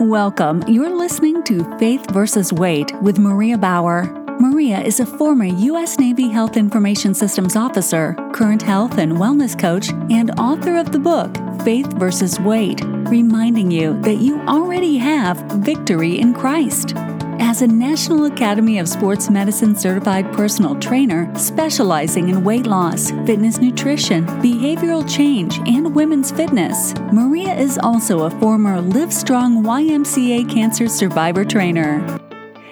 Welcome. You're listening to Faith versus Weight with Maria Bauer. Maria is a former U.S. Navy Health Information Systems officer, current health and wellness coach, and author of the book Faith versus Weight, reminding you that you already have victory in Christ. As a National Academy of Sports Medicine certified personal trainer specializing in weight loss, fitness nutrition, behavioral change, and women's fitness, Maria is also a former Livestrong YMCA cancer survivor trainer.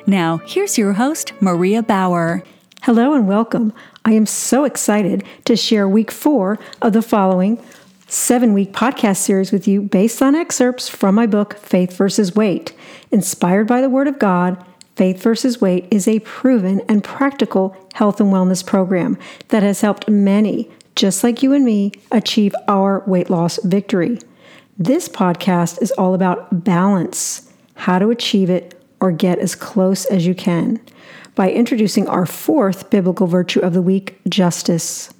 Now, here's your host, Maria Bauer. Hello and welcome. I am so excited to share week four of the following seven week podcast series with you based on excerpts from my book, Faith versus Weight. Inspired by the Word of God, Faith versus Weight is a proven and practical health and wellness program that has helped many, just like you and me, achieve our weight loss victory. This podcast is all about balance, how to achieve it or get as close as you can, by introducing our fourth biblical virtue of the week justice.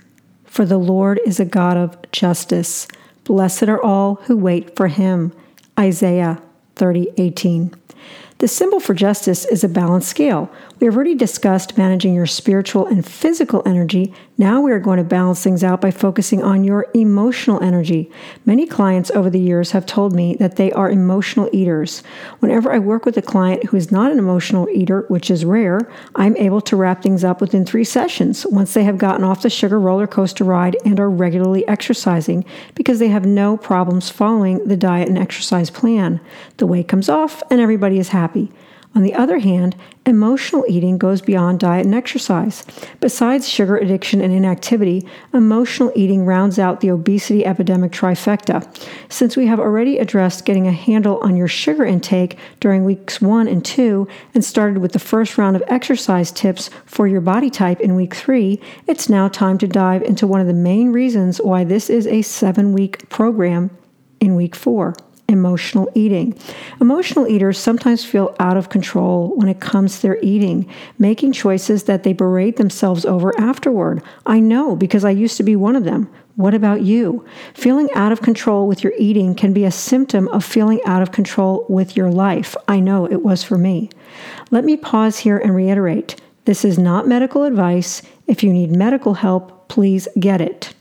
For the Lord is a God of justice. Blessed are all who wait for him. Isaiah 30 18. The symbol for justice is a balanced scale. We have already discussed managing your spiritual and physical energy. Now we are going to balance things out by focusing on your emotional energy. Many clients over the years have told me that they are emotional eaters. Whenever I work with a client who is not an emotional eater, which is rare, I'm able to wrap things up within three sessions once they have gotten off the sugar roller coaster ride and are regularly exercising because they have no problems following the diet and exercise plan. The weight comes off and everybody is happy. On the other hand, emotional eating goes beyond diet and exercise. Besides sugar addiction and inactivity, emotional eating rounds out the obesity epidemic trifecta. Since we have already addressed getting a handle on your sugar intake during weeks one and two and started with the first round of exercise tips for your body type in week three, it's now time to dive into one of the main reasons why this is a seven week program in week four emotional eating. Emotional eaters sometimes feel out of control when it comes to their eating, making choices that they berate themselves over afterward. I know because I used to be one of them. What about you? Feeling out of control with your eating can be a symptom of feeling out of control with your life. I know it was for me. Let me pause here and reiterate this is not medical advice. If you need medical help, please get it.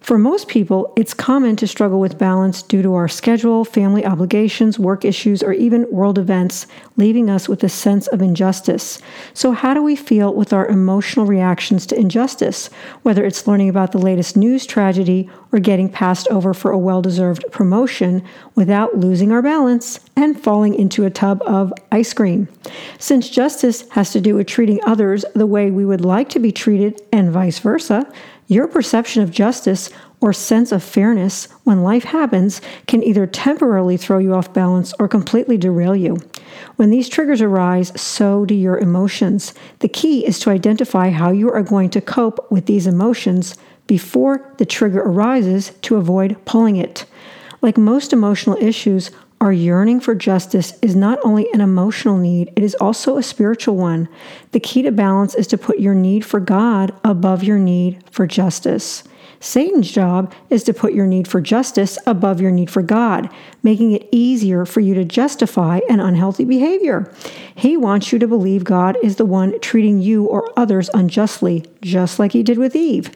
For most people, it's common to struggle with balance due to our schedule, family obligations, work issues, or even world events, leaving us with a sense of injustice. So, how do we feel with our emotional reactions to injustice, whether it's learning about the latest news tragedy or getting passed over for a well deserved promotion without losing our balance and falling into a tub of ice cream? Since justice has to do with treating others the way we would like to be treated and vice versa, your perception of justice or sense of fairness when life happens can either temporarily throw you off balance or completely derail you. When these triggers arise, so do your emotions. The key is to identify how you are going to cope with these emotions before the trigger arises to avoid pulling it. Like most emotional issues, our yearning for justice is not only an emotional need, it is also a spiritual one. The key to balance is to put your need for God above your need for justice. Satan's job is to put your need for justice above your need for God, making it easier for you to justify an unhealthy behavior. He wants you to believe God is the one treating you or others unjustly, just like he did with Eve.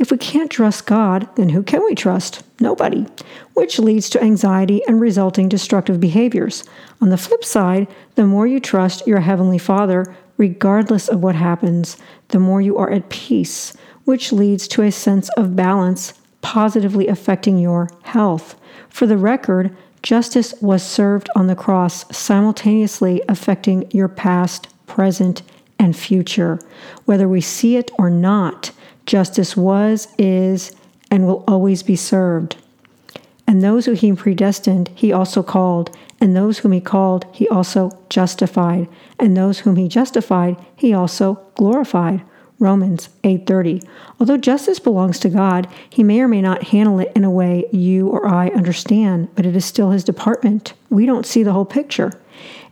If we can't trust God, then who can we trust? Nobody, which leads to anxiety and resulting destructive behaviors. On the flip side, the more you trust your Heavenly Father, regardless of what happens, the more you are at peace, which leads to a sense of balance, positively affecting your health. For the record, justice was served on the cross, simultaneously affecting your past, present, and future. Whether we see it or not, Justice was, is, and will always be served. And those who he predestined, he also called. And those whom he called, he also justified. And those whom he justified, he also glorified. Romans 8:30. Although justice belongs to God, he may or may not handle it in a way you or I understand, but it is still his department. We don't see the whole picture.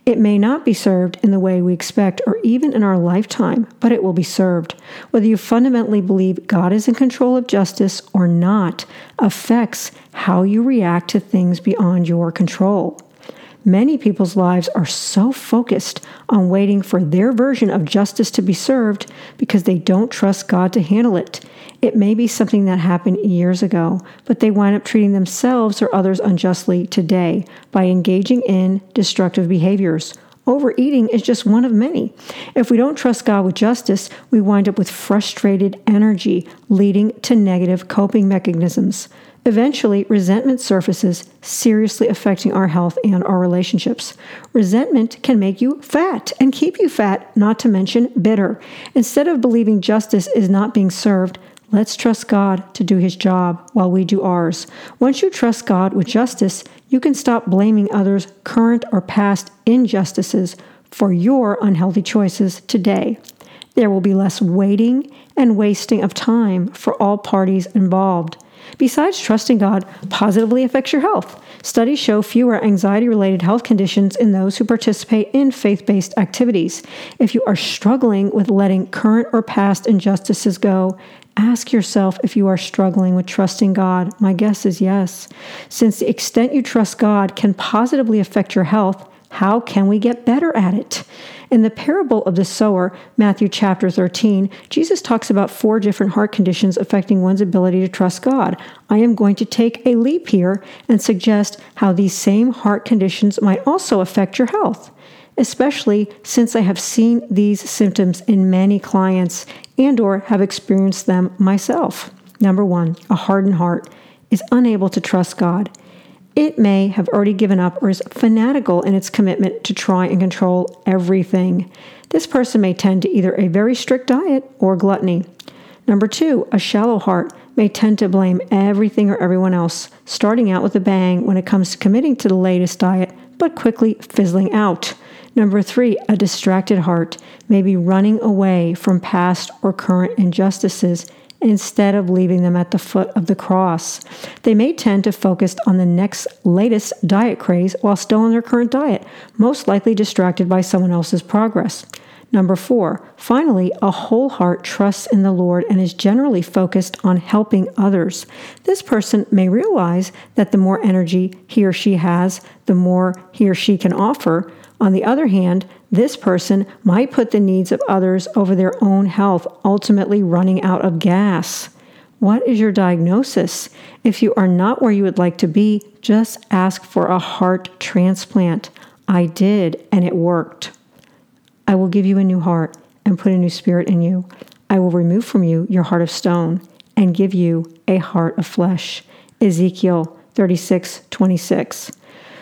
It may not be served in the way we expect or even in our lifetime, but it will be served. Whether you fundamentally believe God is in control of justice or not affects how you react to things beyond your control. Many people's lives are so focused on waiting for their version of justice to be served because they don't trust God to handle it. It may be something that happened years ago, but they wind up treating themselves or others unjustly today by engaging in destructive behaviors. Overeating is just one of many. If we don't trust God with justice, we wind up with frustrated energy, leading to negative coping mechanisms. Eventually, resentment surfaces, seriously affecting our health and our relationships. Resentment can make you fat and keep you fat, not to mention bitter. Instead of believing justice is not being served, let's trust God to do his job while we do ours. Once you trust God with justice, you can stop blaming others' current or past injustices for your unhealthy choices today. There will be less waiting and wasting of time for all parties involved. Besides, trusting God positively affects your health. Studies show fewer anxiety related health conditions in those who participate in faith based activities. If you are struggling with letting current or past injustices go, ask yourself if you are struggling with trusting God. My guess is yes. Since the extent you trust God can positively affect your health, how can we get better at it? In the parable of the sower, Matthew chapter 13, Jesus talks about four different heart conditions affecting one's ability to trust God. I am going to take a leap here and suggest how these same heart conditions might also affect your health, especially since I have seen these symptoms in many clients and or have experienced them myself. Number 1, a hardened heart is unable to trust God. It may have already given up or is fanatical in its commitment to try and control everything. This person may tend to either a very strict diet or gluttony. Number two, a shallow heart may tend to blame everything or everyone else, starting out with a bang when it comes to committing to the latest diet, but quickly fizzling out. Number three, a distracted heart may be running away from past or current injustices instead of leaving them at the foot of the cross. They may tend to focus on the next latest diet craze while still on their current diet, most likely distracted by someone else's progress. Number four, finally, a whole heart trusts in the Lord and is generally focused on helping others. This person may realize that the more energy he or she has, the more he or she can offer. On the other hand, this person might put the needs of others over their own health, ultimately running out of gas. What is your diagnosis? If you are not where you would like to be, just ask for a heart transplant. I did, and it worked. I will give you a new heart and put a new spirit in you. I will remove from you your heart of stone and give you a heart of flesh. Ezekiel 36 26.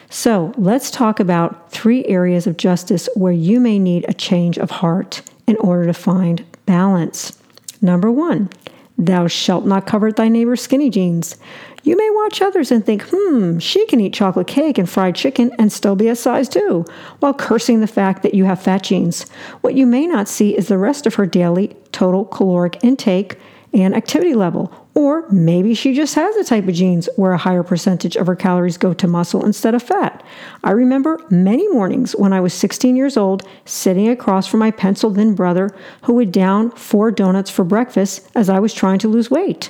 So let's talk about three areas of justice where you may need a change of heart in order to find balance. Number one, thou shalt not covet thy neighbor's skinny jeans. You may watch others and think, hmm, she can eat chocolate cake and fried chicken and still be a size two, while cursing the fact that you have fat jeans. What you may not see is the rest of her daily total caloric intake and activity level. Or maybe she just has a type of genes where a higher percentage of her calories go to muscle instead of fat. I remember many mornings when I was 16 years old sitting across from my pencil thin brother who would down four donuts for breakfast as I was trying to lose weight.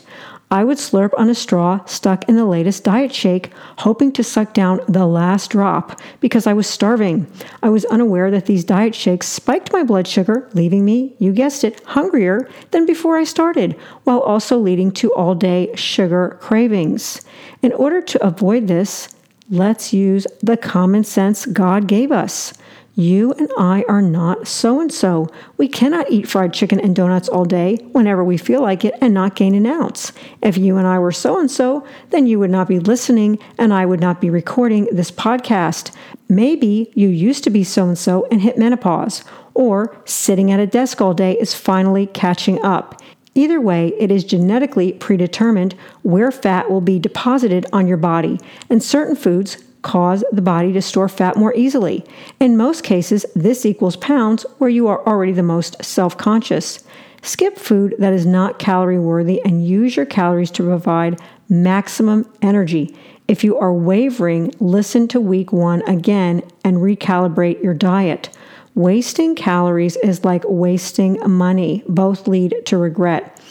I would slurp on a straw stuck in the latest diet shake, hoping to suck down the last drop because I was starving. I was unaware that these diet shakes spiked my blood sugar, leaving me, you guessed it, hungrier than before I started, while also leading to all day sugar cravings. In order to avoid this, let's use the common sense God gave us. You and I are not so and so. We cannot eat fried chicken and donuts all day whenever we feel like it and not gain an ounce. If you and I were so and so, then you would not be listening and I would not be recording this podcast. Maybe you used to be so and so and hit menopause, or sitting at a desk all day is finally catching up. Either way, it is genetically predetermined where fat will be deposited on your body, and certain foods cause the body to store fat more easily. In most cases, this equals pounds where you are already the most self conscious. Skip food that is not calorie worthy and use your calories to provide maximum energy. If you are wavering, listen to week one again and recalibrate your diet. Wasting calories is like wasting money, both lead to regret.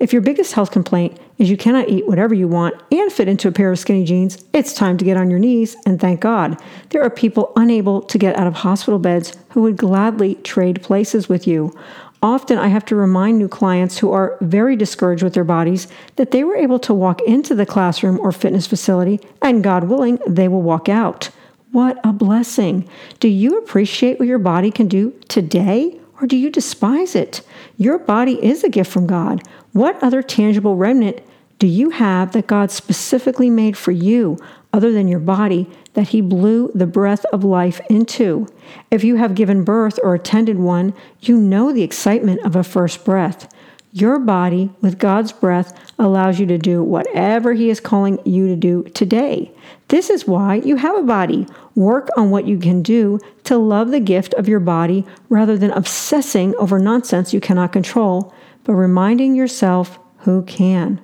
If your biggest health complaint is you cannot eat whatever you want and fit into a pair of skinny jeans. It's time to get on your knees and thank God. There are people unable to get out of hospital beds who would gladly trade places with you. Often I have to remind new clients who are very discouraged with their bodies that they were able to walk into the classroom or fitness facility, and God willing, they will walk out. What a blessing. Do you appreciate what your body can do today, or do you despise it? Your body is a gift from God. What other tangible remnant do you have that God specifically made for you, other than your body, that He blew the breath of life into? If you have given birth or attended one, you know the excitement of a first breath. Your body, with God's breath, allows you to do whatever He is calling you to do today. This is why you have a body. Work on what you can do to love the gift of your body rather than obsessing over nonsense you cannot control but reminding yourself who can.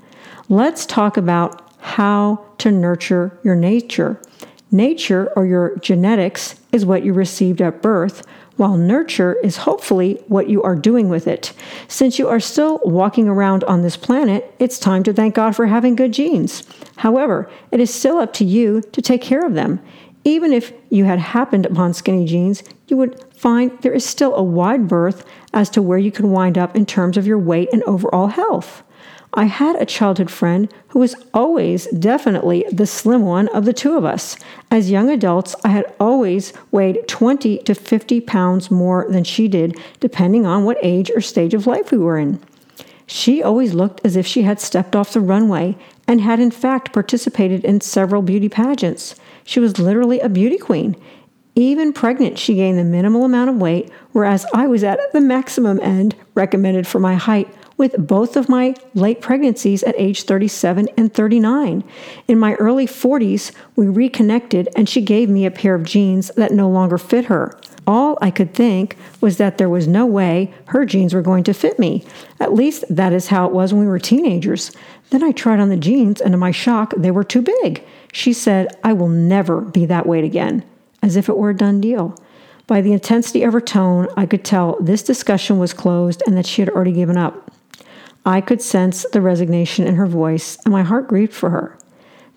Let's talk about how to nurture your nature. Nature or your genetics is what you received at birth, while nurture is hopefully what you are doing with it. Since you are still walking around on this planet, it's time to thank God for having good genes. However, it is still up to you to take care of them. Even if you had happened upon skinny jeans, you would find there is still a wide berth as to where you can wind up in terms of your weight and overall health. I had a childhood friend who was always definitely the slim one of the two of us. As young adults, I had always weighed 20 to 50 pounds more than she did, depending on what age or stage of life we were in. She always looked as if she had stepped off the runway and had in fact participated in several beauty pageants. She was literally a beauty queen. Even pregnant, she gained the minimal amount of weight, whereas I was at the maximum end recommended for my height with both of my late pregnancies at age 37 and 39. In my early 40s, we reconnected and she gave me a pair of jeans that no longer fit her. All I could think was that there was no way her jeans were going to fit me. At least that is how it was when we were teenagers. Then I tried on the jeans, and to my shock, they were too big. She said, I will never be that weight again as if it were a done deal. By the intensity of her tone, I could tell this discussion was closed and that she had already given up. I could sense the resignation in her voice, and my heart grieved for her.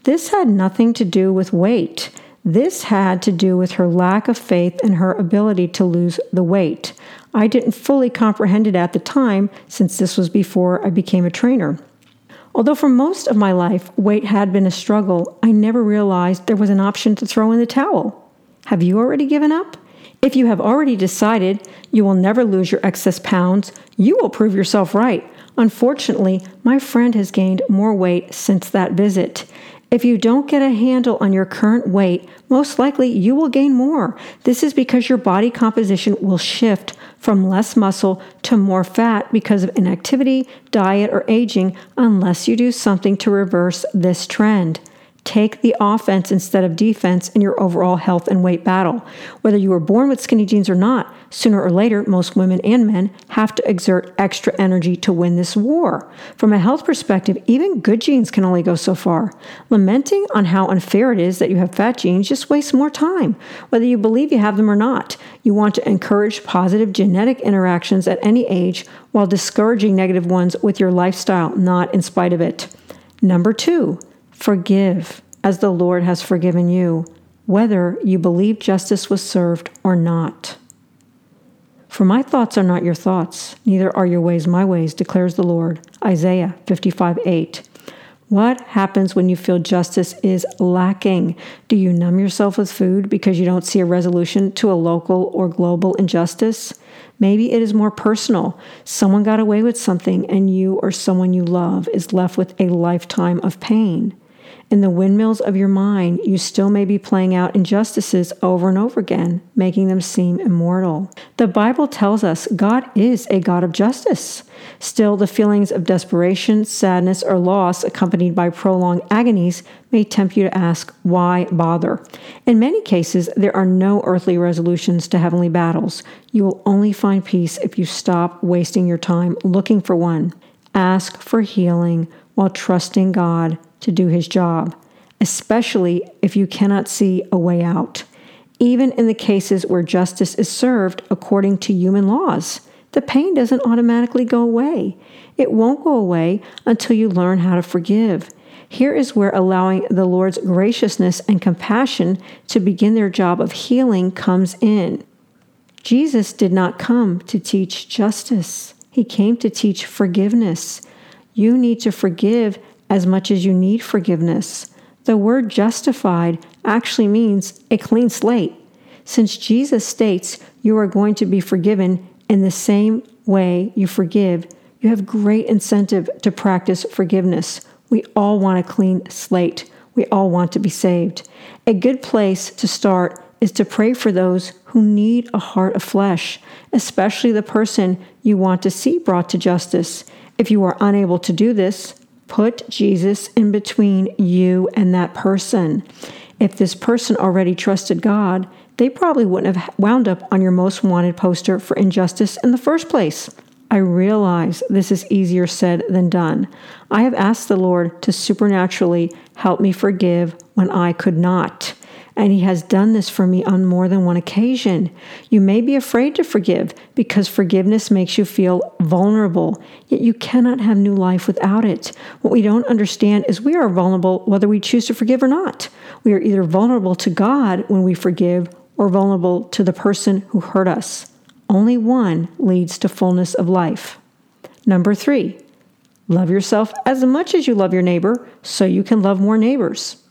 This had nothing to do with weight. This had to do with her lack of faith in her ability to lose the weight. I didn't fully comprehend it at the time, since this was before I became a trainer. Although for most of my life weight had been a struggle, I never realized there was an option to throw in the towel. Have you already given up? If you have already decided you will never lose your excess pounds, you will prove yourself right. Unfortunately, my friend has gained more weight since that visit. If you don't get a handle on your current weight, most likely you will gain more. This is because your body composition will shift from less muscle to more fat because of inactivity, diet, or aging, unless you do something to reverse this trend. Take the offense instead of defense in your overall health and weight battle. Whether you were born with skinny jeans or not, sooner or later, most women and men have to exert extra energy to win this war. From a health perspective, even good genes can only go so far. Lamenting on how unfair it is that you have fat genes just wastes more time, whether you believe you have them or not. You want to encourage positive genetic interactions at any age while discouraging negative ones with your lifestyle, not in spite of it. Number two, Forgive as the Lord has forgiven you, whether you believe justice was served or not. For my thoughts are not your thoughts, neither are your ways my ways, declares the Lord. Isaiah 55 8. What happens when you feel justice is lacking? Do you numb yourself with food because you don't see a resolution to a local or global injustice? Maybe it is more personal. Someone got away with something, and you or someone you love is left with a lifetime of pain. In the windmills of your mind, you still may be playing out injustices over and over again, making them seem immortal. The Bible tells us God is a God of justice. Still, the feelings of desperation, sadness, or loss accompanied by prolonged agonies may tempt you to ask, why bother? In many cases, there are no earthly resolutions to heavenly battles. You will only find peace if you stop wasting your time looking for one. Ask for healing while trusting God to do his job, especially if you cannot see a way out. Even in the cases where justice is served according to human laws, the pain doesn't automatically go away. It won't go away until you learn how to forgive. Here is where allowing the Lord's graciousness and compassion to begin their job of healing comes in. Jesus did not come to teach justice, He came to teach forgiveness. You need to forgive as much as you need forgiveness. The word justified actually means a clean slate. Since Jesus states you are going to be forgiven in the same way you forgive, you have great incentive to practice forgiveness. We all want a clean slate. We all want to be saved. A good place to start is to pray for those who need a heart of flesh, especially the person you want to see brought to justice. If you are unable to do this, put Jesus in between you and that person. If this person already trusted God, they probably wouldn't have wound up on your most wanted poster for injustice in the first place. I realize this is easier said than done. I have asked the Lord to supernaturally help me forgive when I could not. And He has done this for me on more than one occasion. You may be afraid to forgive because forgiveness makes you feel vulnerable, yet you cannot have new life without it. What we don't understand is we are vulnerable whether we choose to forgive or not. We are either vulnerable to God when we forgive or vulnerable to the person who hurt us. Only one leads to fullness of life. Number three, love yourself as much as you love your neighbor so you can love more neighbors.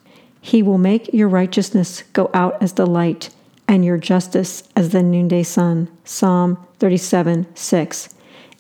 He will make your righteousness go out as the light and your justice as the noonday sun. Psalm 37 6.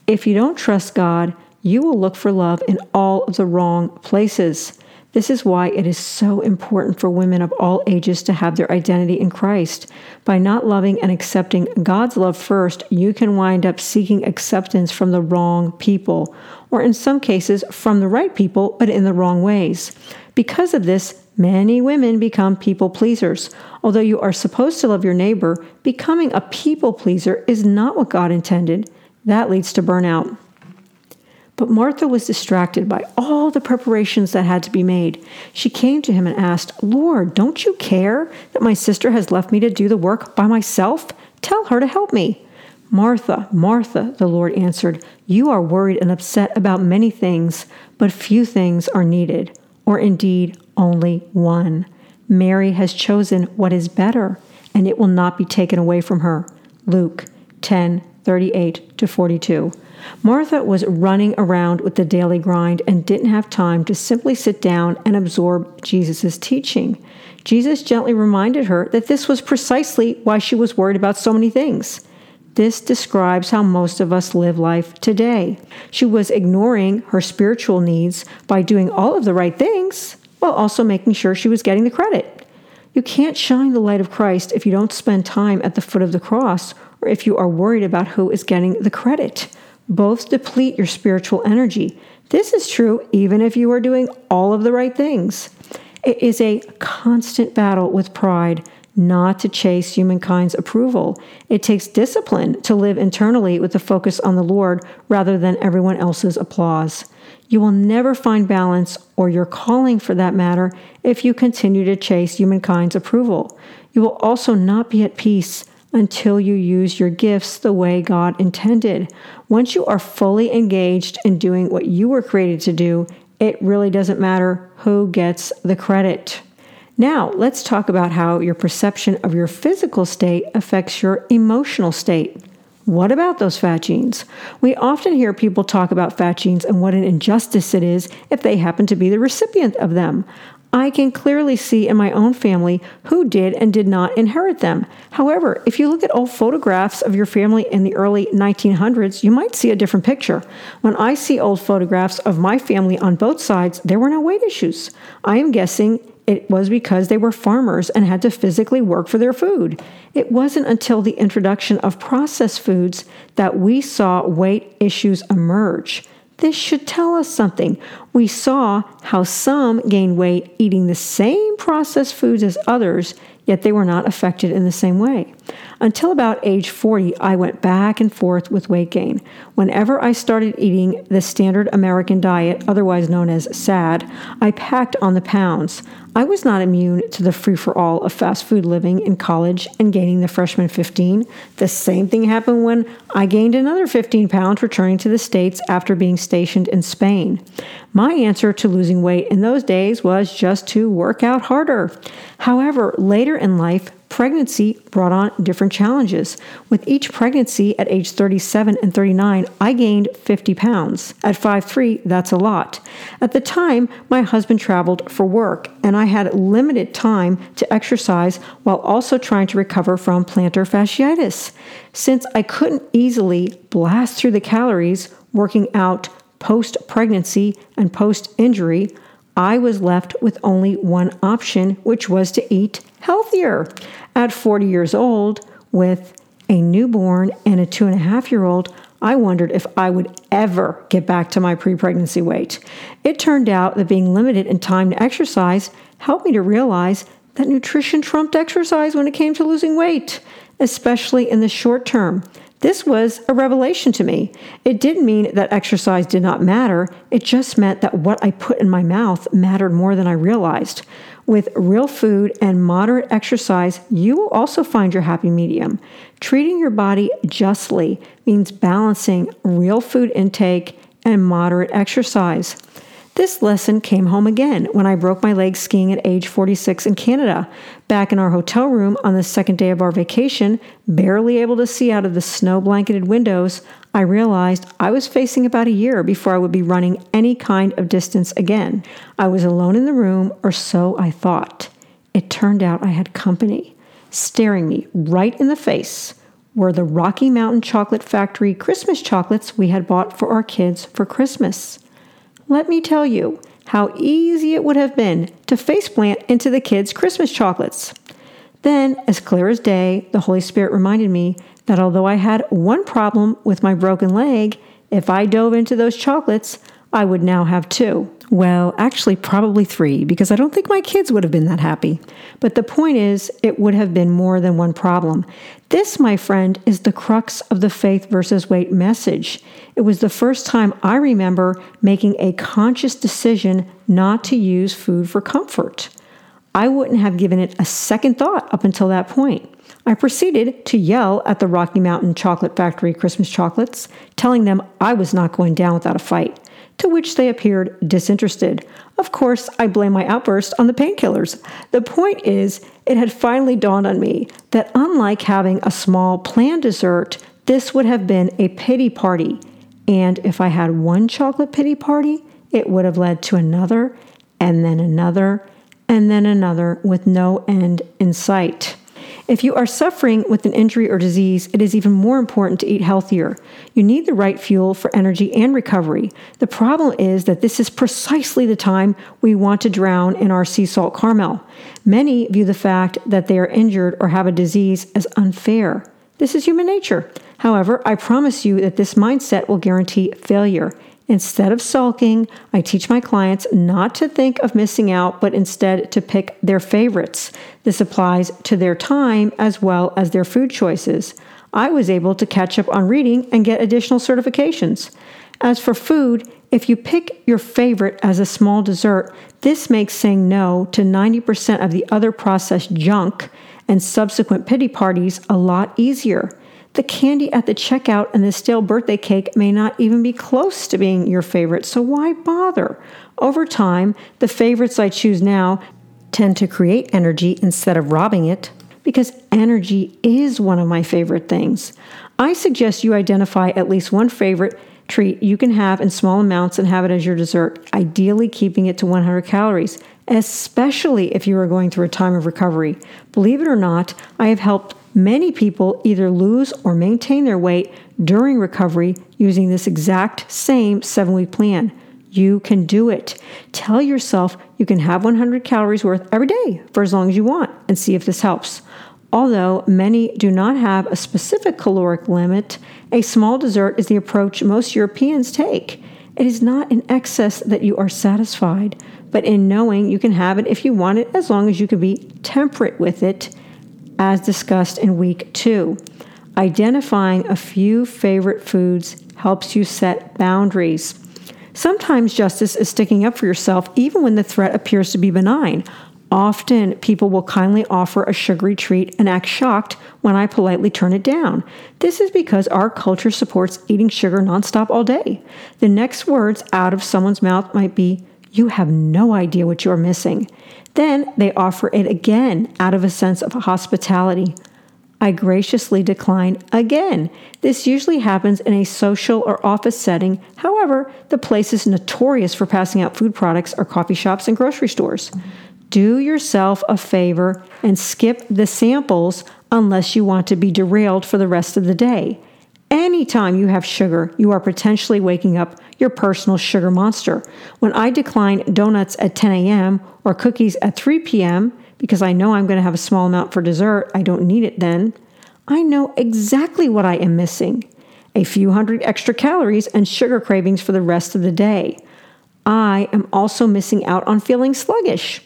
If you don't trust God, you will look for love in all of the wrong places. This is why it is so important for women of all ages to have their identity in Christ. By not loving and accepting God's love first, you can wind up seeking acceptance from the wrong people, or in some cases, from the right people, but in the wrong ways. Because of this, many women become people pleasers. Although you are supposed to love your neighbor, becoming a people pleaser is not what God intended. That leads to burnout. But Martha was distracted by all the preparations that had to be made. She came to him and asked, Lord, don't you care that my sister has left me to do the work by myself? Tell her to help me. Martha, Martha, the Lord answered, you are worried and upset about many things, but few things are needed, or indeed only one. Mary has chosen what is better, and it will not be taken away from her. Luke 10 38 to 42. Martha was running around with the daily grind and didn't have time to simply sit down and absorb Jesus' teaching. Jesus gently reminded her that this was precisely why she was worried about so many things. This describes how most of us live life today. She was ignoring her spiritual needs by doing all of the right things while also making sure she was getting the credit. You can't shine the light of Christ if you don't spend time at the foot of the cross or if you are worried about who is getting the credit both deplete your spiritual energy. This is true even if you are doing all of the right things. It is a constant battle with pride not to chase humankind's approval. It takes discipline to live internally with the focus on the Lord rather than everyone else's applause. You will never find balance, or your calling for that matter, if you continue to chase humankind's approval. You will also not be at peace until you use your gifts the way God intended. Once you are fully engaged in doing what you were created to do, it really doesn't matter who gets the credit. Now, let's talk about how your perception of your physical state affects your emotional state. What about those fat genes? We often hear people talk about fat genes and what an injustice it is if they happen to be the recipient of them. I can clearly see in my own family who did and did not inherit them. However, if you look at old photographs of your family in the early 1900s, you might see a different picture. When I see old photographs of my family on both sides, there were no weight issues. I am guessing it was because they were farmers and had to physically work for their food. It wasn't until the introduction of processed foods that we saw weight issues emerge. This should tell us something. We saw how some gained weight eating the same processed foods as others, yet they were not affected in the same way. Until about age 40, I went back and forth with weight gain. Whenever I started eating the standard American diet, otherwise known as SAD, I packed on the pounds. I was not immune to the free for all of fast food living in college and gaining the freshman 15. The same thing happened when I gained another 15 pounds returning to the States after being stationed in Spain. My answer to losing weight in those days was just to work out harder. However, later in life, pregnancy brought on different challenges. With each pregnancy at age 37 and 39, I gained 50 pounds. At 5'3, that's a lot. At the time, my husband traveled for work, and I had limited time to exercise while also trying to recover from plantar fasciitis. Since I couldn't easily blast through the calories working out post pregnancy and post injury, I was left with only one option, which was to eat healthier. At 40 years old, with a newborn and a two and a half year old, I wondered if I would ever get back to my pre pregnancy weight. It turned out that being limited in time to exercise helped me to realize that nutrition trumped exercise when it came to losing weight, especially in the short term. This was a revelation to me. It didn't mean that exercise did not matter, it just meant that what I put in my mouth mattered more than I realized. With real food and moderate exercise, you will also find your happy medium. Treating your body justly means balancing real food intake and moderate exercise. This lesson came home again when I broke my leg skiing at age 46 in Canada. Back in our hotel room on the second day of our vacation, barely able to see out of the snow blanketed windows, I realized I was facing about a year before I would be running any kind of distance again. I was alone in the room, or so I thought. It turned out I had company. Staring me right in the face were the Rocky Mountain Chocolate Factory Christmas chocolates we had bought for our kids for Christmas. Let me tell you how easy it would have been to faceplant into the kids' Christmas chocolates. Then, as clear as day, the Holy Spirit reminded me that although I had one problem with my broken leg, if I dove into those chocolates, I would now have two. Well, actually, probably three, because I don't think my kids would have been that happy. But the point is, it would have been more than one problem. This, my friend, is the crux of the faith versus weight message. It was the first time I remember making a conscious decision not to use food for comfort. I wouldn't have given it a second thought up until that point. I proceeded to yell at the Rocky Mountain Chocolate Factory Christmas chocolates, telling them I was not going down without a fight to which they appeared disinterested. Of course, I blame my outburst on the painkillers. The point is, it had finally dawned on me that unlike having a small planned dessert, this would have been a pity party. And if I had one chocolate pity party, it would have led to another, and then another, and then another, with no end in sight. If you are suffering with an injury or disease, it is even more important to eat healthier. You need the right fuel for energy and recovery. The problem is that this is precisely the time we want to drown in our sea salt caramel. Many view the fact that they are injured or have a disease as unfair. This is human nature. However, I promise you that this mindset will guarantee failure. Instead of sulking, I teach my clients not to think of missing out, but instead to pick their favorites. This applies to their time as well as their food choices. I was able to catch up on reading and get additional certifications. As for food, if you pick your favorite as a small dessert, this makes saying no to 90% of the other processed junk and subsequent pity parties a lot easier. The candy at the checkout and the stale birthday cake may not even be close to being your favorite, so why bother? Over time, the favorites I choose now tend to create energy instead of robbing it because energy is one of my favorite things. I suggest you identify at least one favorite treat you can have in small amounts and have it as your dessert, ideally keeping it to 100 calories, especially if you are going through a time of recovery. Believe it or not, I have helped Many people either lose or maintain their weight during recovery using this exact same seven week plan. You can do it. Tell yourself you can have 100 calories worth every day for as long as you want and see if this helps. Although many do not have a specific caloric limit, a small dessert is the approach most Europeans take. It is not in excess that you are satisfied, but in knowing you can have it if you want it as long as you can be temperate with it as discussed in week two. Identifying a few favorite foods helps you set boundaries. Sometimes justice is sticking up for yourself even when the threat appears to be benign. Often, people will kindly offer a sugary treat and act shocked when I politely turn it down. This is because our culture supports eating sugar nonstop all day. The next words out of someone's mouth might be, You have no idea what you're missing. Then they offer it again out of a sense of hospitality. I graciously decline again. This usually happens in a social or office setting. However, the places notorious for passing out food products are coffee shops and grocery stores. Do yourself a favor and skip the samples unless you want to be derailed for the rest of the day. Anytime you have sugar, you are potentially waking up your personal sugar monster. When I decline donuts at 10 a.m. or cookies at 3 p.m., because I know I'm going to have a small amount for dessert, I don't need it then, I know exactly what I am missing a few hundred extra calories and sugar cravings for the rest of the day. I am also missing out on feeling sluggish.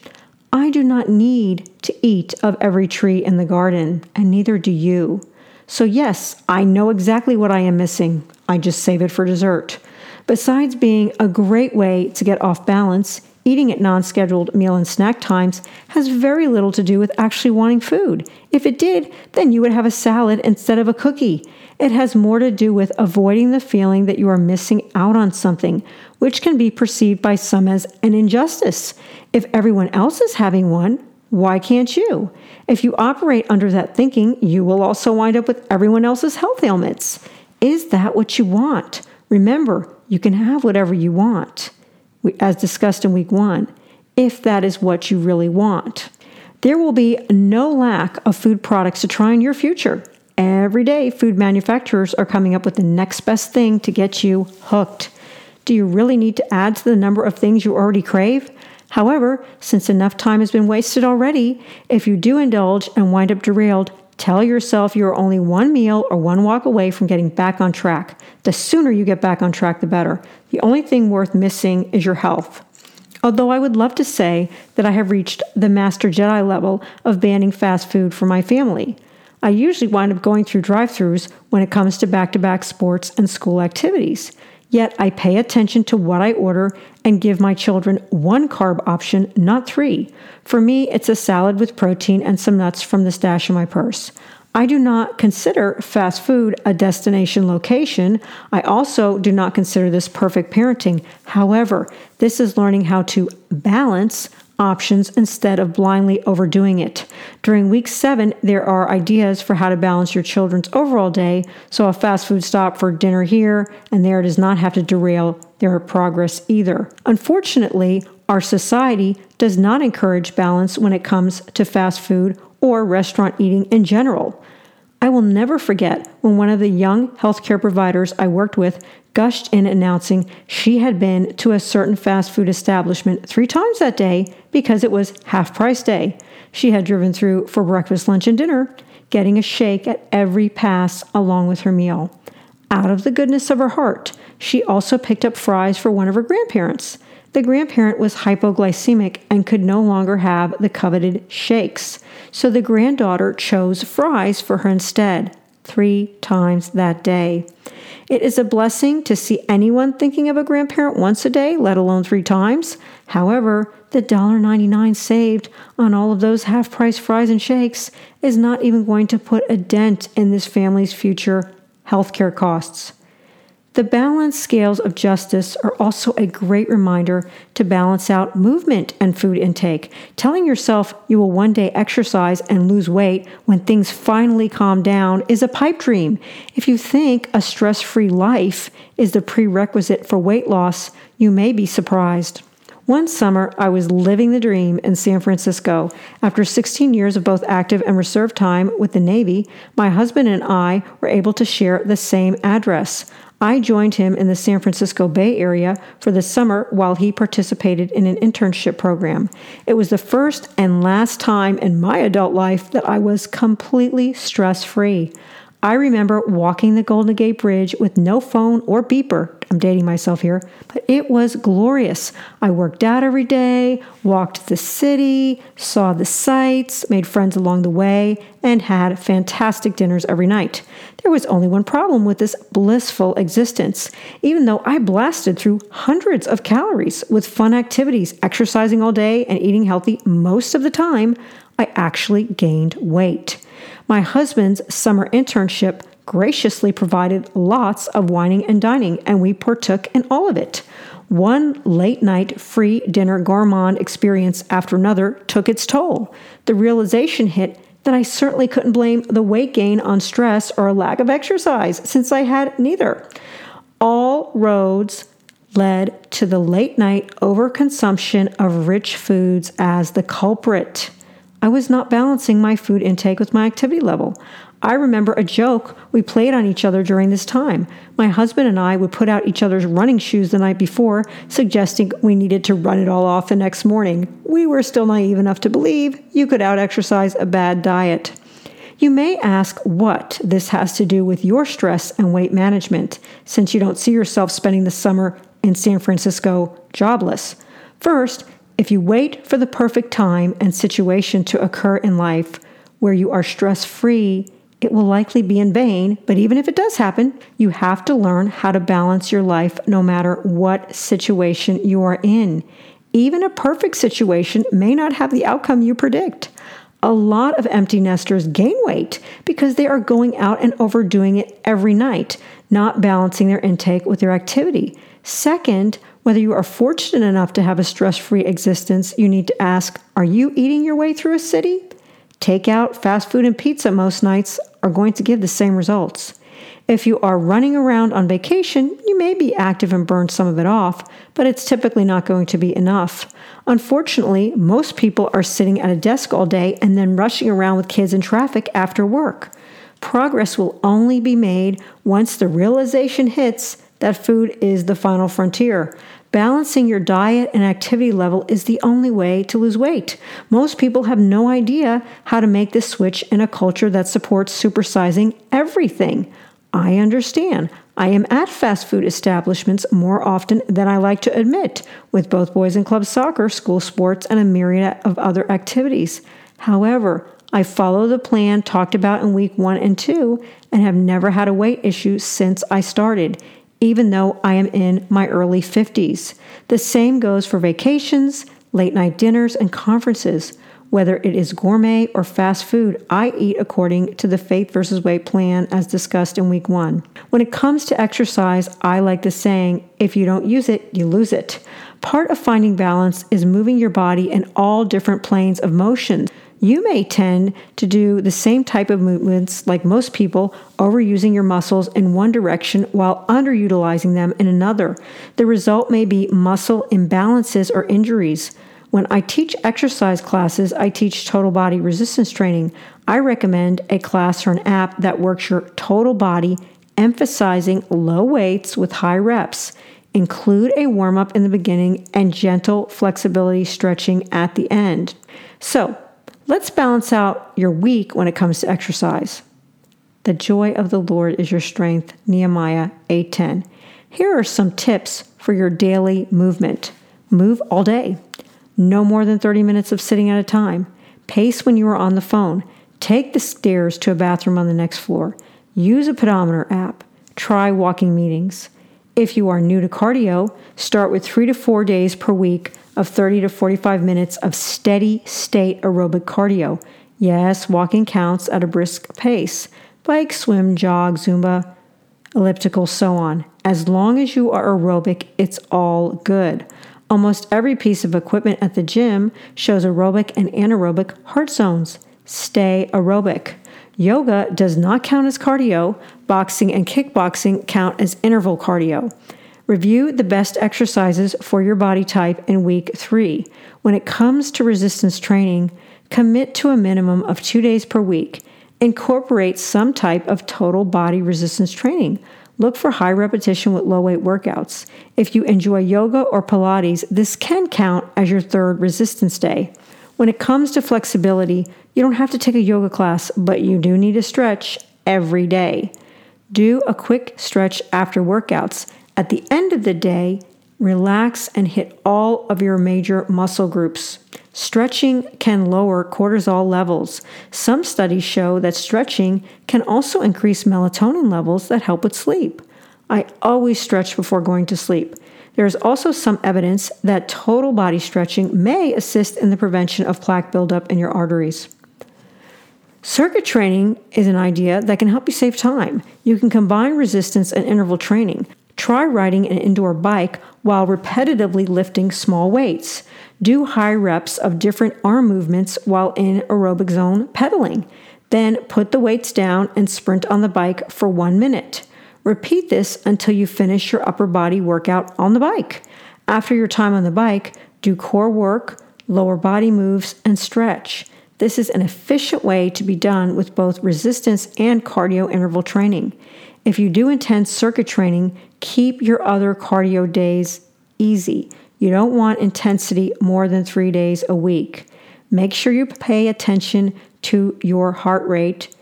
I do not need to eat of every tree in the garden, and neither do you. So, yes, I know exactly what I am missing. I just save it for dessert. Besides being a great way to get off balance, eating at non scheduled meal and snack times has very little to do with actually wanting food. If it did, then you would have a salad instead of a cookie. It has more to do with avoiding the feeling that you are missing out on something, which can be perceived by some as an injustice. If everyone else is having one, why can't you? If you operate under that thinking, you will also wind up with everyone else's health ailments. Is that what you want? Remember, you can have whatever you want as discussed in week one, if that is what you really want. There will be no lack of food products to try in your future. Every day, food manufacturers are coming up with the next best thing to get you hooked. Do you really need to add to the number of things you already crave? However, since enough time has been wasted already, if you do indulge and wind up derailed, tell yourself you are only one meal or one walk away from getting back on track. The sooner you get back on track, the better. The only thing worth missing is your health. Although I would love to say that I have reached the Master Jedi level of banning fast food for my family, I usually wind up going through drive throughs when it comes to back to back sports and school activities. Yet I pay attention to what I order and give my children one carb option, not three. For me, it's a salad with protein and some nuts from the stash in my purse. I do not consider fast food a destination location. I also do not consider this perfect parenting. However, this is learning how to balance options instead of blindly overdoing it. During week seven, there are ideas for how to balance your children's overall day, so a fast food stop for dinner here and there does not have to derail their progress either. Unfortunately, our society does not encourage balance when it comes to fast food or restaurant eating in general. I will never forget when one of the young healthcare providers I worked with gushed in announcing she had been to a certain fast food establishment three times that day because it was half price day. She had driven through for breakfast, lunch, and dinner, getting a shake at every pass along with her meal. Out of the goodness of her heart, she also picked up fries for one of her grandparents. The grandparent was hypoglycemic and could no longer have the coveted shakes, so the granddaughter chose fries for her instead, three times that day. It is a blessing to see anyone thinking of a grandparent once a day, let alone three times. However, the $1.99 saved on all of those half price fries and shakes is not even going to put a dent in this family's future healthcare costs. The balance scales of justice are also a great reminder to balance out movement and food intake. Telling yourself you will one day exercise and lose weight when things finally calm down is a pipe dream. If you think a stress free life is the prerequisite for weight loss, you may be surprised. One summer, I was living the dream in San Francisco. After 16 years of both active and reserve time with the Navy, my husband and I were able to share the same address. I joined him in the San Francisco Bay Area for the summer while he participated in an internship program. It was the first and last time in my adult life that I was completely stress free. I remember walking the Golden Gate Bridge with no phone or beeper. I'm dating myself here, but it was glorious. I worked out every day, walked the city, saw the sights, made friends along the way, and had fantastic dinners every night. There was only one problem with this blissful existence. Even though I blasted through hundreds of calories with fun activities, exercising all day, and eating healthy most of the time, I actually gained weight. My husband's summer internship graciously provided lots of wining and dining, and we partook in all of it. One late night free dinner gourmand experience after another took its toll. The realization hit that I certainly couldn't blame the weight gain on stress or a lack of exercise, since I had neither. All roads led to the late night overconsumption of rich foods as the culprit. I was not balancing my food intake with my activity level. I remember a joke we played on each other during this time. My husband and I would put out each other's running shoes the night before, suggesting we needed to run it all off the next morning. We were still naive enough to believe you could out exercise a bad diet. You may ask what this has to do with your stress and weight management, since you don't see yourself spending the summer in San Francisco jobless. First, if you wait for the perfect time and situation to occur in life where you are stress free, it will likely be in vain. But even if it does happen, you have to learn how to balance your life no matter what situation you are in. Even a perfect situation may not have the outcome you predict. A lot of empty nesters gain weight because they are going out and overdoing it every night, not balancing their intake with their activity. Second, whether you are fortunate enough to have a stress free existence, you need to ask Are you eating your way through a city? Takeout, fast food, and pizza most nights are going to give the same results. If you are running around on vacation, you may be active and burn some of it off, but it's typically not going to be enough. Unfortunately, most people are sitting at a desk all day and then rushing around with kids in traffic after work. Progress will only be made once the realization hits that food is the final frontier. Balancing your diet and activity level is the only way to lose weight. Most people have no idea how to make this switch in a culture that supports supersizing everything. I understand. I am at fast food establishments more often than I like to admit, with both boys and club soccer, school sports, and a myriad of other activities. However, I follow the plan talked about in week one and two and have never had a weight issue since I started even though I am in my early 50s. The same goes for vacations, late night dinners, and conferences. Whether it is gourmet or fast food, I eat according to the faith versus weight plan as discussed in week one. When it comes to exercise, I like the saying if you don't use it, you lose it. Part of finding balance is moving your body in all different planes of motion you may tend to do the same type of movements like most people, overusing your muscles in one direction while underutilizing them in another. The result may be muscle imbalances or injuries. When I teach exercise classes, I teach total body resistance training. I recommend a class or an app that works your total body, emphasizing low weights with high reps. Include a warm up in the beginning and gentle flexibility stretching at the end. So, Let's balance out your week when it comes to exercise. The joy of the Lord is your strength, Nehemiah 8:10. Here are some tips for your daily movement. Move all day. No more than 30 minutes of sitting at a time. Pace when you are on the phone. Take the stairs to a bathroom on the next floor. Use a pedometer app. Try walking meetings. If you are new to cardio, start with 3 to 4 days per week of 30 to 45 minutes of steady state aerobic cardio. Yes, walking counts at a brisk pace. Bike, swim, jog, Zumba, elliptical, so on. As long as you are aerobic, it's all good. Almost every piece of equipment at the gym shows aerobic and anaerobic heart zones. Stay aerobic. Yoga does not count as cardio. Boxing and kickboxing count as interval cardio. Review the best exercises for your body type in week three. When it comes to resistance training, commit to a minimum of two days per week. Incorporate some type of total body resistance training. Look for high repetition with low weight workouts. If you enjoy yoga or Pilates, this can count as your third resistance day. When it comes to flexibility, you don't have to take a yoga class, but you do need to stretch every day. Do a quick stretch after workouts. At the end of the day, relax and hit all of your major muscle groups. Stretching can lower cortisol levels. Some studies show that stretching can also increase melatonin levels that help with sleep. I always stretch before going to sleep. There is also some evidence that total body stretching may assist in the prevention of plaque buildup in your arteries. Circuit training is an idea that can help you save time. You can combine resistance and interval training. Try riding an indoor bike while repetitively lifting small weights. Do high reps of different arm movements while in aerobic zone pedaling. Then put the weights down and sprint on the bike for one minute. Repeat this until you finish your upper body workout on the bike. After your time on the bike, do core work, lower body moves, and stretch. This is an efficient way to be done with both resistance and cardio interval training. If you do intense circuit training, keep your other cardio days easy. You don't want intensity more than three days a week. Make sure you pay attention to your heart rate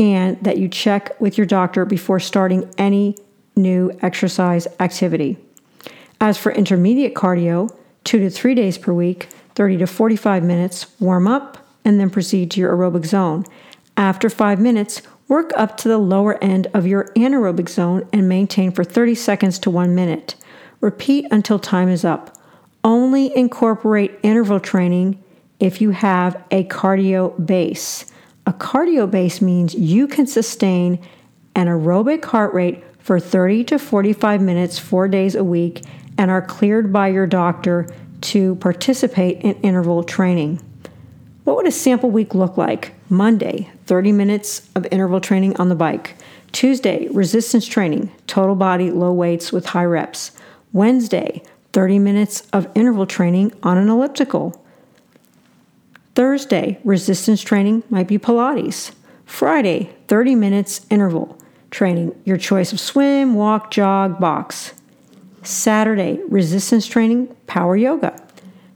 and that you check with your doctor before starting any new exercise activity. As for intermediate cardio, two to three days per week, 30 to 45 minutes, warm up, and then proceed to your aerobic zone. After five minutes, work up to the lower end of your anaerobic zone and maintain for 30 seconds to one minute. Repeat until time is up. Only incorporate interval training if you have a cardio base. A cardio base means you can sustain an aerobic heart rate for 30 to 45 minutes, four days a week, and are cleared by your doctor to participate in interval training. What would a sample week look like? Monday, 30 minutes of interval training on the bike. Tuesday, resistance training, total body, low weights with high reps. Wednesday, 30 minutes of interval training on an elliptical. Thursday, resistance training might be Pilates. Friday, 30 minutes interval training, your choice of swim, walk, jog, box. Saturday, resistance training, power yoga.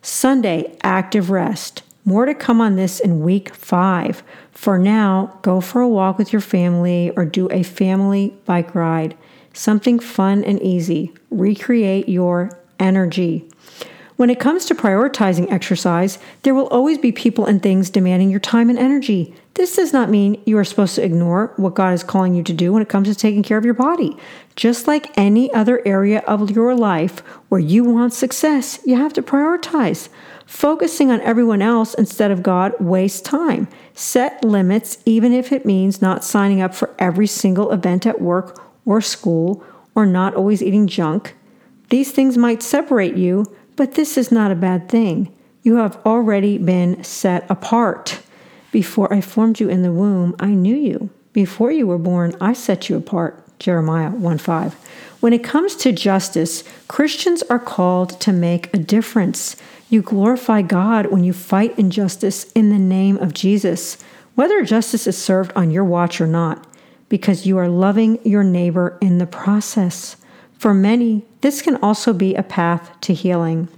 Sunday, active rest. More to come on this in week five. For now, go for a walk with your family or do a family bike ride. Something fun and easy. Recreate your energy. When it comes to prioritizing exercise, there will always be people and things demanding your time and energy. This does not mean you are supposed to ignore what God is calling you to do when it comes to taking care of your body. Just like any other area of your life where you want success, you have to prioritize. Focusing on everyone else instead of God wastes time. Set limits, even if it means not signing up for every single event at work or school or not always eating junk. These things might separate you but this is not a bad thing. You have already been set apart. Before I formed you in the womb, I knew you. Before you were born, I set you apart. Jeremiah 1 5. When it comes to justice, Christians are called to make a difference. You glorify God when you fight injustice in the name of Jesus, whether justice is served on your watch or not, because you are loving your neighbor in the process. For many, this can also be a path to healing.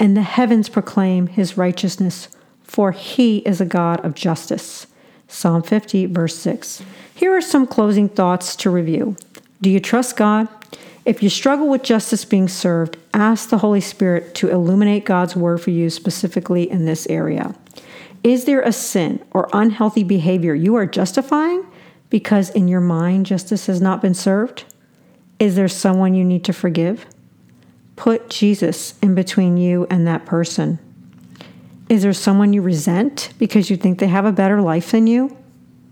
And the heavens proclaim his righteousness, for he is a God of justice. Psalm 50, verse 6. Here are some closing thoughts to review. Do you trust God? If you struggle with justice being served, ask the Holy Spirit to illuminate God's word for you specifically in this area. Is there a sin or unhealthy behavior you are justifying because in your mind justice has not been served? Is there someone you need to forgive? Put Jesus in between you and that person. Is there someone you resent because you think they have a better life than you?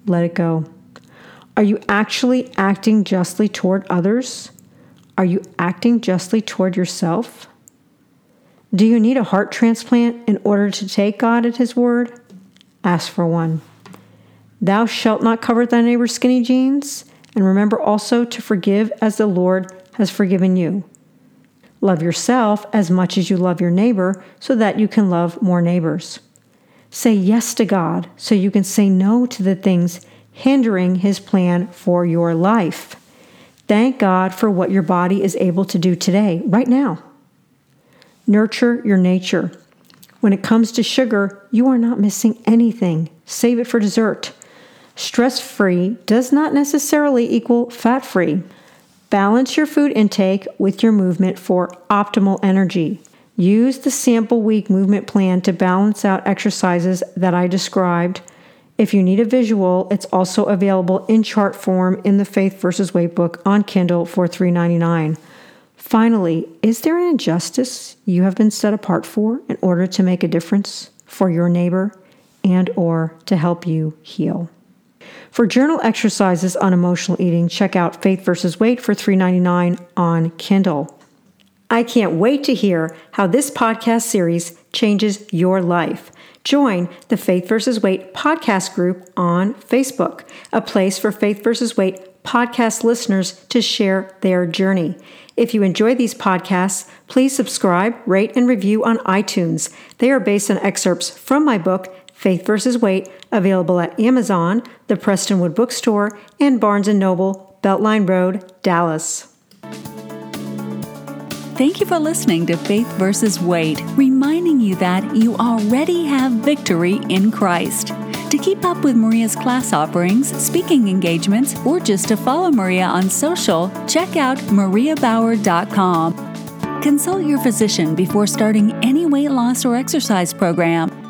Let it go. Are you actually acting justly toward others? Are you acting justly toward yourself? Do you need a heart transplant in order to take God at His word? Ask for one. Thou shalt not covet thy neighbor's skinny jeans. And remember also to forgive as the Lord has forgiven you. Love yourself as much as you love your neighbor so that you can love more neighbors. Say yes to God so you can say no to the things hindering His plan for your life. Thank God for what your body is able to do today, right now. Nurture your nature. When it comes to sugar, you are not missing anything. Save it for dessert. Stress free does not necessarily equal fat free. Balance your food intake with your movement for optimal energy. Use the sample week movement plan to balance out exercises that I described. If you need a visual, it's also available in chart form in the Faith versus Weight book on Kindle for $3.99. Finally, is there an injustice you have been set apart for in order to make a difference for your neighbor and or to help you heal? For journal exercises on emotional eating, check out Faith versus Weight for $3.99 on Kindle. I can't wait to hear how this podcast series changes your life. Join the Faith versus Weight podcast group on Facebook, a place for Faith versus Weight podcast listeners to share their journey. If you enjoy these podcasts, please subscribe, rate, and review on iTunes. They are based on excerpts from my book, Faith versus Weight, available at Amazon, the Prestonwood Bookstore, and Barnes & Noble, Beltline Road, Dallas. Thank you for listening to Faith versus Weight, reminding you that you already have victory in Christ. To keep up with Maria's class offerings, speaking engagements, or just to follow Maria on social, check out mariabauer.com. Consult your physician before starting any weight loss or exercise program.